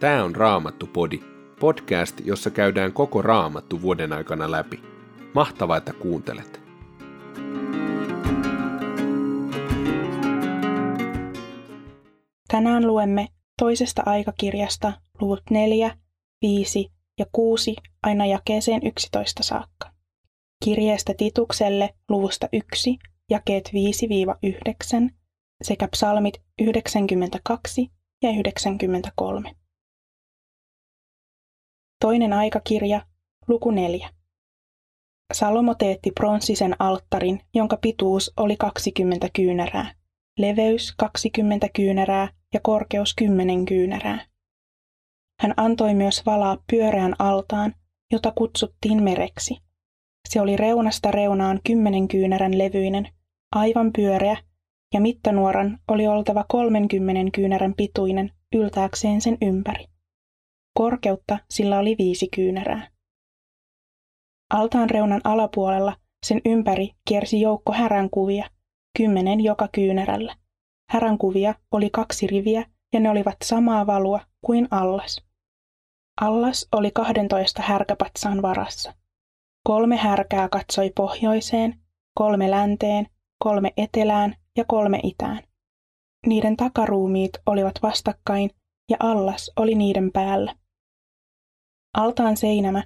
Tämä on Raamattu-podi, podcast, jossa käydään koko Raamattu vuoden aikana läpi. Mahtavaa, että kuuntelet! Tänään luemme toisesta aikakirjasta luvut 4, 5 ja 6 aina jakeeseen 11 saakka. Kirjeestä Titukselle luvusta 1, jakeet 5-9 sekä psalmit 92 ja 93. Toinen aikakirja, luku 4. Salomo teetti pronssisen alttarin, jonka pituus oli 20 kyynärää, leveys 20 kyynärää ja korkeus 10 kyynärää. Hän antoi myös valaa pyöreän altaan, jota kutsuttiin mereksi. Se oli reunasta reunaan kymmenen kyynärän levyinen, aivan pyöreä, ja mittanuoran oli oltava 30 kyynärän pituinen yltääkseen sen ympäri. Korkeutta sillä oli viisi kyynärää. Altaan reunan alapuolella sen ympäri kiersi joukko häränkuvia, kymmenen joka kyynärällä. Häränkuvia oli kaksi riviä ja ne olivat samaa valua kuin allas. Allas oli 12 härkäpatsaan varassa. Kolme härkää katsoi pohjoiseen, kolme länteen, kolme etelään ja kolme itään. Niiden takaruumiit olivat vastakkain ja allas oli niiden päällä. Altaan seinämä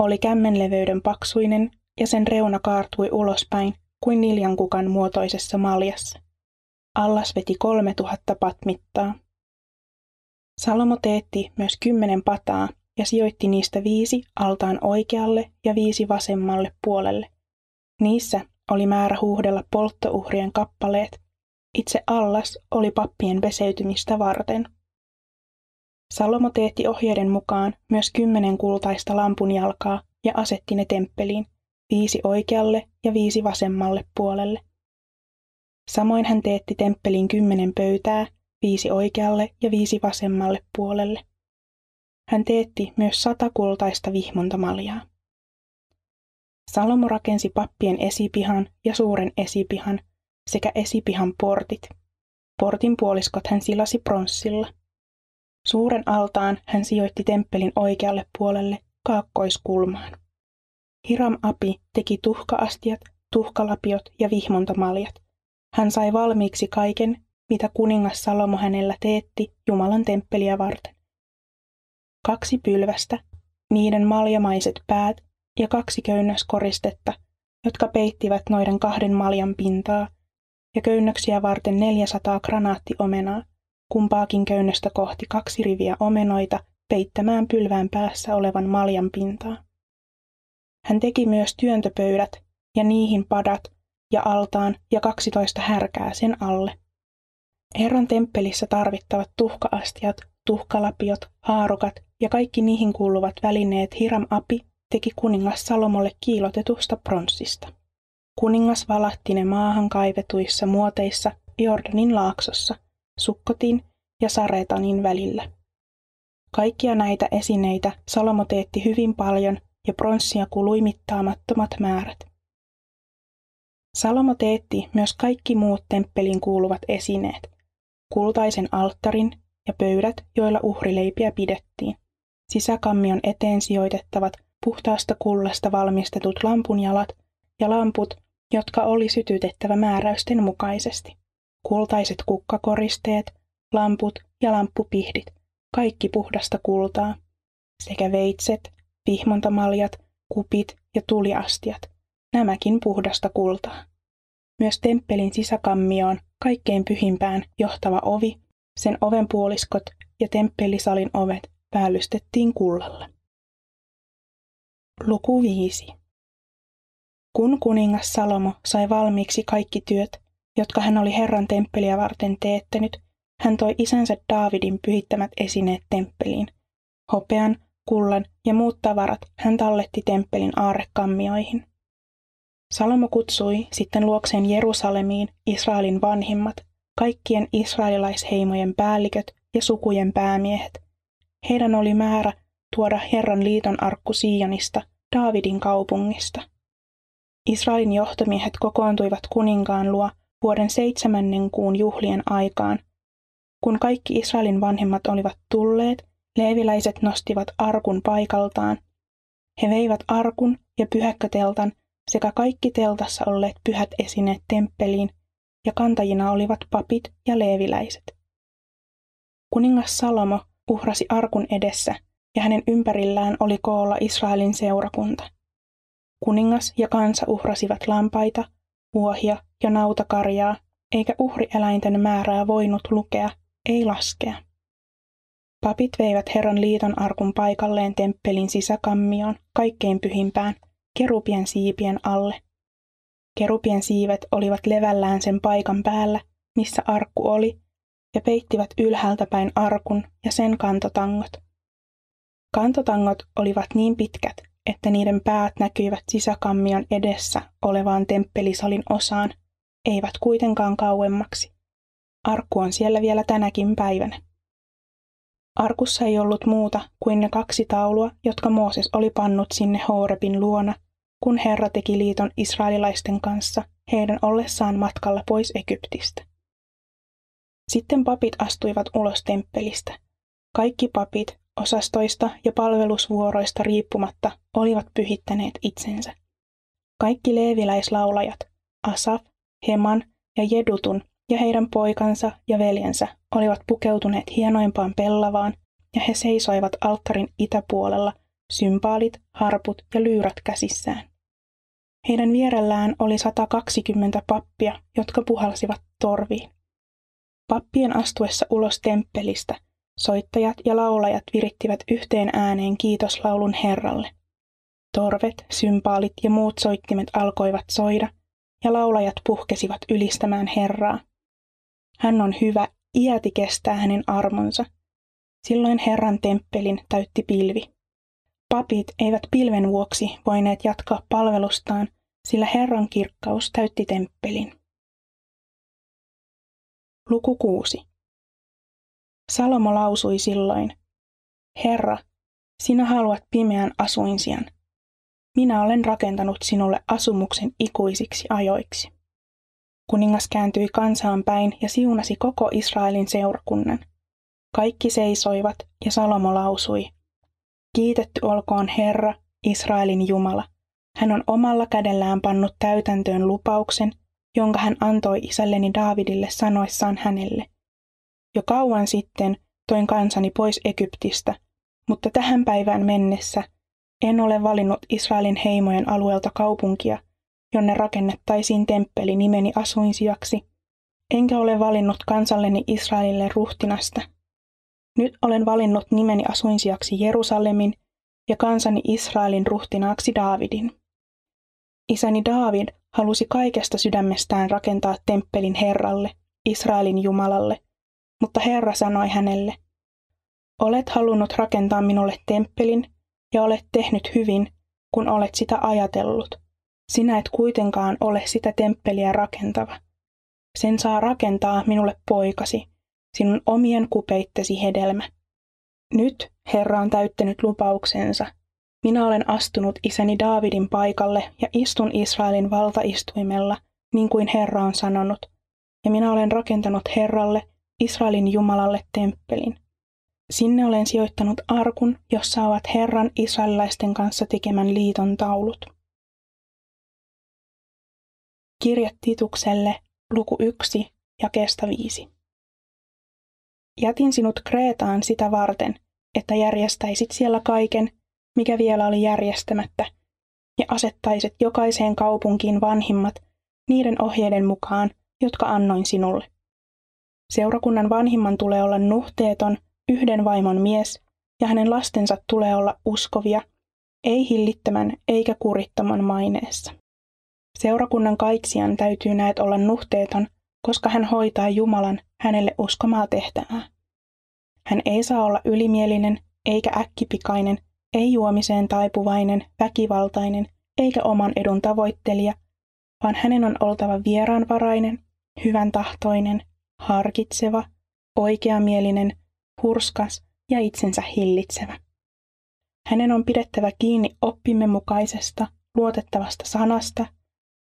oli kämmenleveyden paksuinen ja sen reuna kaartui ulospäin kuin niljankukan muotoisessa maljassa. Allas veti kolme tuhatta patmittaa. Salomo teetti myös kymmenen pataa ja sijoitti niistä viisi altaan oikealle ja viisi vasemmalle puolelle. Niissä oli määrä huuhdella polttouhrien kappaleet. Itse allas oli pappien peseytymistä varten. Salomo teetti ohjeiden mukaan myös kymmenen kultaista lampunjalkaa ja asetti ne temppeliin, viisi oikealle ja viisi vasemmalle puolelle. Samoin hän teetti temppeliin kymmenen pöytää, viisi oikealle ja viisi vasemmalle puolelle. Hän teetti myös sata kultaista vihmontamaljaa. Salomo rakensi pappien esipihan ja suuren esipihan sekä esipihan portit. Portin puoliskot hän silasi pronssilla. Suuren altaan hän sijoitti temppelin oikealle puolelle kaakkoiskulmaan. Hiram Api teki tuhkaastiat, tuhkalapiot ja vihmontamaljat. Hän sai valmiiksi kaiken, mitä kuningas Salomo hänellä teetti Jumalan temppeliä varten. Kaksi pylvästä, niiden maljamaiset päät ja kaksi köynnöskoristetta, jotka peittivät noiden kahden maljan pintaa, ja köynnöksiä varten 400 granaattiomenaa, kumpaakin köynnöstä kohti kaksi riviä omenoita peittämään pylvään päässä olevan maljan pintaa. Hän teki myös työntöpöydät ja niihin padat ja altaan ja kaksitoista härkää sen alle. Herran temppelissä tarvittavat tuhkaastiat, tuhkalapiot, haarukat ja kaikki niihin kuuluvat välineet Hiram Api teki kuningas Salomolle kiilotetusta pronssista. Kuningas valahti ne maahan kaivetuissa muoteissa Jordanin laaksossa, Sukkotin ja Saretanin välillä. Kaikkia näitä esineitä Salomo teetti hyvin paljon ja pronssia kului mittaamattomat määrät. Salomo teetti myös kaikki muut temppeliin kuuluvat esineet, kultaisen alttarin ja pöydät, joilla uhrileipiä pidettiin, sisäkammion eteen sijoitettavat puhtaasta kullasta valmistetut lampunjalat ja lamput, jotka oli sytytettävä määräysten mukaisesti. Kultaiset kukkakoristeet, lamput ja lamppupihdit, kaikki puhdasta kultaa, sekä veitset, vihmontamaljat, kupit ja tuliastiat, nämäkin puhdasta kultaa. Myös temppelin sisäkammioon kaikkein pyhimpään johtava ovi, sen oven puoliskot ja temppelisalin ovet päällystettiin kullalla. Luku 5. Kun kuningas Salomo sai valmiiksi kaikki työt, jotka hän oli Herran temppeliä varten teettänyt, hän toi isänsä Daavidin pyhittämät esineet temppeliin. Hopean, kullan ja muut tavarat hän talletti temppelin aarrekammioihin. Salomo kutsui sitten luokseen Jerusalemiin Israelin vanhimmat, kaikkien israelilaisheimojen päälliköt ja sukujen päämiehet. Heidän oli määrä tuoda Herran liiton arkku Sionista, Daavidin kaupungista. Israelin johtomiehet kokoontuivat kuninkaan luo vuoden seitsemännen kuun juhlien aikaan. Kun kaikki Israelin vanhemmat olivat tulleet, leeviläiset nostivat arkun paikaltaan. He veivät arkun ja pyhäkköteltan sekä kaikki teltassa olleet pyhät esineet temppeliin, ja kantajina olivat papit ja leeviläiset. Kuningas Salomo uhrasi arkun edessä, ja hänen ympärillään oli koolla Israelin seurakunta. Kuningas ja kansa uhrasivat lampaita, vuohia ja nautakarjaa, eikä uhrieläinten määrää voinut lukea, ei laskea. Papit veivät Herran liiton arkun paikalleen temppelin sisäkammioon, kaikkein pyhimpään, kerupien siipien alle. Kerupien siivet olivat levällään sen paikan päällä, missä arkku oli, ja peittivät ylhäältä päin arkun ja sen kantotangot. Kantotangot olivat niin pitkät, että niiden päät näkyivät sisäkammion edessä olevaan temppelisalin osaan, eivät kuitenkaan kauemmaksi. Arkku on siellä vielä tänäkin päivänä. Arkussa ei ollut muuta kuin ne kaksi taulua, jotka Mooses oli pannut sinne Horebin luona, kun Herra teki liiton israelilaisten kanssa heidän ollessaan matkalla pois Egyptistä. Sitten papit astuivat ulos temppelistä. Kaikki papit, osastoista ja palvelusvuoroista riippumatta, olivat pyhittäneet itsensä. Kaikki leeviläislaulajat, Asaf, Heman ja Jedutun ja heidän poikansa ja veljensä olivat pukeutuneet hienoimpaan pellavaan ja he seisoivat alttarin itäpuolella, sympaalit, harput ja lyyrät käsissään. Heidän vierellään oli 120 pappia, jotka puhalsivat torviin. Pappien astuessa ulos temppelistä soittajat ja laulajat virittivät yhteen ääneen kiitoslaulun Herralle. Torvet, sympaalit ja muut soittimet alkoivat soida, ja laulajat puhkesivat ylistämään Herraa. Hän on hyvä, iäti kestää hänen armonsa. Silloin Herran temppelin täytti pilvi. Papit eivät pilven vuoksi voineet jatkaa palvelustaan, sillä Herran kirkkaus täytti temppelin. Luku 6. Salomo lausui silloin, Herra, sinä haluat pimeän asuinsian. Minä olen rakentanut sinulle asumuksen ikuisiksi ajoiksi. Kuningas kääntyi kansaan päin ja siunasi koko Israelin seurakunnan. Kaikki seisoivat ja Salomo lausui, Kiitetty olkoon Herra, Israelin Jumala. Hän on omalla kädellään pannut täytäntöön lupauksen, jonka hän antoi isälleni Daavidille sanoissaan hänelle. Jo kauan sitten toin kansani pois Egyptistä, mutta tähän päivään mennessä en ole valinnut Israelin heimojen alueelta kaupunkia, jonne rakennettaisiin temppeli nimeni asuinsijaksi, enkä ole valinnut kansalleni Israelille ruhtinasta. Nyt olen valinnut nimeni asuinsijaksi Jerusalemin ja kansani Israelin ruhtinaaksi Daavidin. Isäni Daavid halusi kaikesta sydämestään rakentaa temppelin Herralle, Israelin Jumalalle, mutta Herra sanoi hänelle, Olet halunnut rakentaa minulle temppelin ja olet tehnyt hyvin, kun olet sitä ajatellut. Sinä et kuitenkaan ole sitä temppeliä rakentava. Sen saa rakentaa minulle poikasi, sinun omien kupeittesi hedelmä. Nyt Herra on täyttänyt lupauksensa. Minä olen astunut isäni Daavidin paikalle ja istun Israelin valtaistuimella, niin kuin Herra on sanonut, ja minä olen rakentanut Herralle, Israelin Jumalalle temppelin. Sinne olen sijoittanut arkun, jossa ovat Herran israelilaisten kanssa tekemän liiton taulut. Kirja Titukselle, luku 1 ja kestä 5. Jätin sinut Kreetaan sitä varten, että järjestäisit siellä kaiken, mikä vielä oli järjestämättä, ja asettaisit jokaiseen kaupunkiin vanhimmat niiden ohjeiden mukaan, jotka annoin sinulle. Seurakunnan vanhimman tulee olla nuhteeton, yhden vaimon mies, ja hänen lastensa tulee olla uskovia, ei hillittämän eikä kurittoman maineessa. Seurakunnan kaitsijan täytyy näet olla nuhteeton, koska hän hoitaa Jumalan hänelle uskomaa tehtävää. Hän ei saa olla ylimielinen eikä äkkipikainen, ei juomiseen taipuvainen, väkivaltainen eikä oman edun tavoittelija, vaan hänen on oltava vieraanvarainen, hyvän tahtoinen, harkitseva, oikeamielinen, hurskas ja itsensä hillitsevä. Hänen on pidettävä kiinni oppimme mukaisesta, luotettavasta sanasta,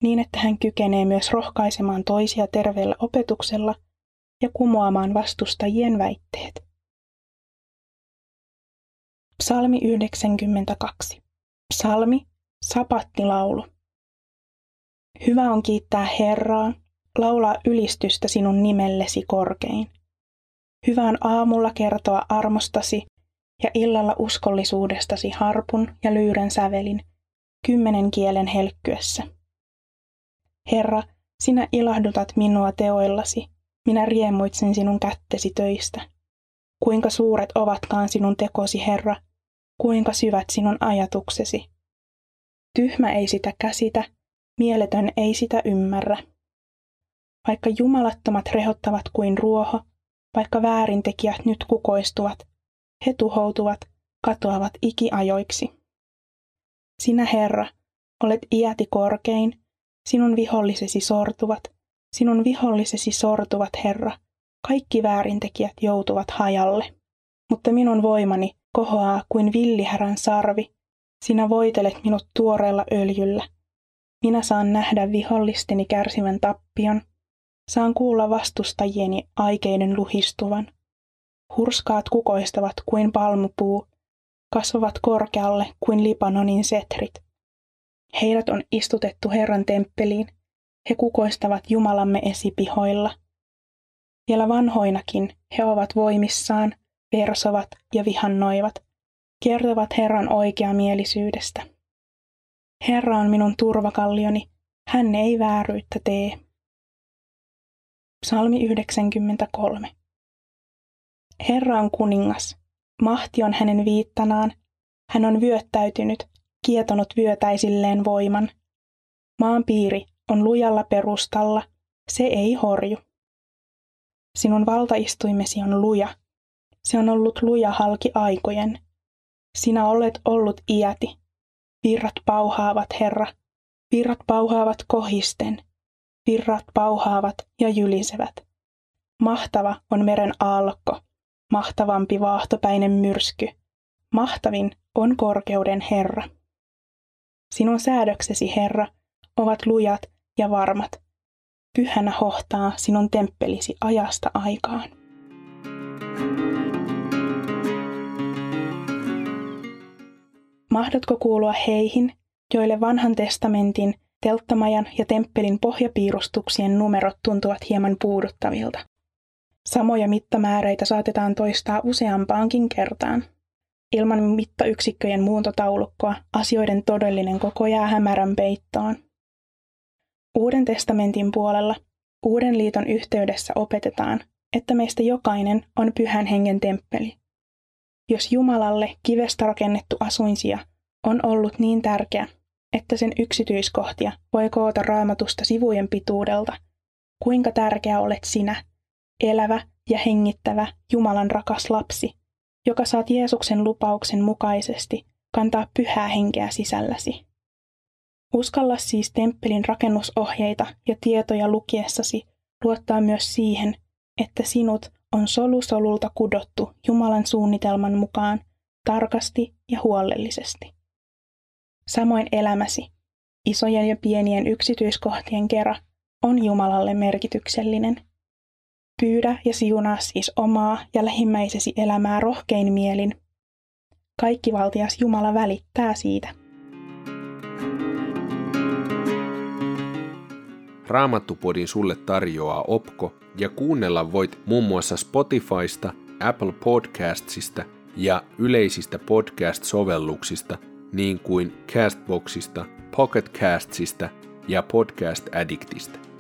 niin että hän kykenee myös rohkaisemaan toisia terveellä opetuksella ja kumoamaan vastustajien väitteet. Psalmi 92. Psalmi, sapattilaulu. Hyvä on kiittää Herraa, laulaa ylistystä sinun nimellesi korkein. Hyvä on aamulla kertoa armostasi ja illalla uskollisuudestasi harpun ja lyyren sävelin, kymmenen kielen helkkyessä. Herra, sinä ilahdutat minua teoillasi, minä riemuitsin sinun kättesi töistä. Kuinka suuret ovatkaan sinun tekosi, Herra, kuinka syvät sinun ajatuksesi. Tyhmä ei sitä käsitä, mieletön ei sitä ymmärrä. Vaikka jumalattomat rehottavat kuin ruoho, vaikka väärintekijät nyt kukoistuvat, he tuhoutuvat, katoavat ikiajoiksi. Sinä, Herra, olet iäti korkein, sinun vihollisesi sortuvat, sinun vihollisesi sortuvat, Herra, kaikki väärintekijät joutuvat hajalle. Mutta minun voimani kohoaa kuin villihärän sarvi, sinä voitelet minut tuoreella öljyllä. Minä saan nähdä vihollisteni kärsivän tappion, saan kuulla vastustajieni aikeiden luhistuvan. Hurskaat kukoistavat kuin palmupuu, kasvavat korkealle kuin Libanonin setrit. Heidät on istutettu Herran temppeliin, he kukoistavat Jumalamme esipihoilla. Vielä vanhoinakin he ovat voimissaan, persovat ja vihannoivat, kertovat Herran oikeamielisyydestä. Herra on minun turvakallioni, hän ei vääryyttä tee. Psalmi 93. Herra on kuningas, mahti on hänen viittanaan, hän on vyöttäytynyt, kietonut vyötäisilleen voiman. Maan piiri on lujalla perustalla, se ei horju. Sinun valtaistuimesi on luja, se on ollut luja halki aikojen. Sinä olet ollut iäti. Virrat pauhaavat, Herra. Virrat pauhaavat kohisten. Virrat pauhaavat ja jylisevät. Mahtava on meren aallokko, mahtavampi vaahtopäinen myrsky. Mahtavin on korkeuden Herra. Sinun säädöksesi, Herra, ovat lujat ja varmat. Pyhänä hohtaa sinun temppelisi ajasta aikaan. Mahdatko kuulua heihin, joille vanhan testamentin, telttamajan ja temppelin pohjapiirustuksien numerot tuntuvat hieman puuduttavilta? Samoja mittamääreitä saatetaan toistaa useampaankin kertaan. Ilman mittayksikköjen muuntotaulukkoa asioiden todellinen koko jää hämärän peittoon. Uuden testamentin puolella Uuden liiton yhteydessä opetetaan, että meistä jokainen on pyhän hengen temppeli. Jos Jumalalle kivestä rakennettu asuinsija on ollut niin tärkeä, että sen yksityiskohtia voi koota raamatusta sivujen pituudelta, kuinka tärkeä olet sinä, elävä ja hengittävä Jumalan rakas lapsi, joka saat Jeesuksen lupauksen mukaisesti kantaa pyhää henkeä sisälläsi. Uskalla siis temppelin rakennusohjeita ja tietoja lukiessasi luottaa myös siihen, että sinut on solusolulta kudottu Jumalan suunnitelman mukaan tarkasti ja huolellisesti. Samoin elämäsi, isojen ja pienien yksityiskohtien kera, on Jumalalle merkityksellinen. Pyydä ja siunaa siis omaa ja lähimmäisesi elämää rohkein mielin. Kaikki valtias Jumala välittää siitä. Raamattupodin sulle tarjoaa Opko ja kuunnella voit muun muassa Spotifysta, Apple Podcastsista ja yleisistä podcast-sovelluksista niin kuin Castboxista, Pocketcastsista ja Podcast Addictista.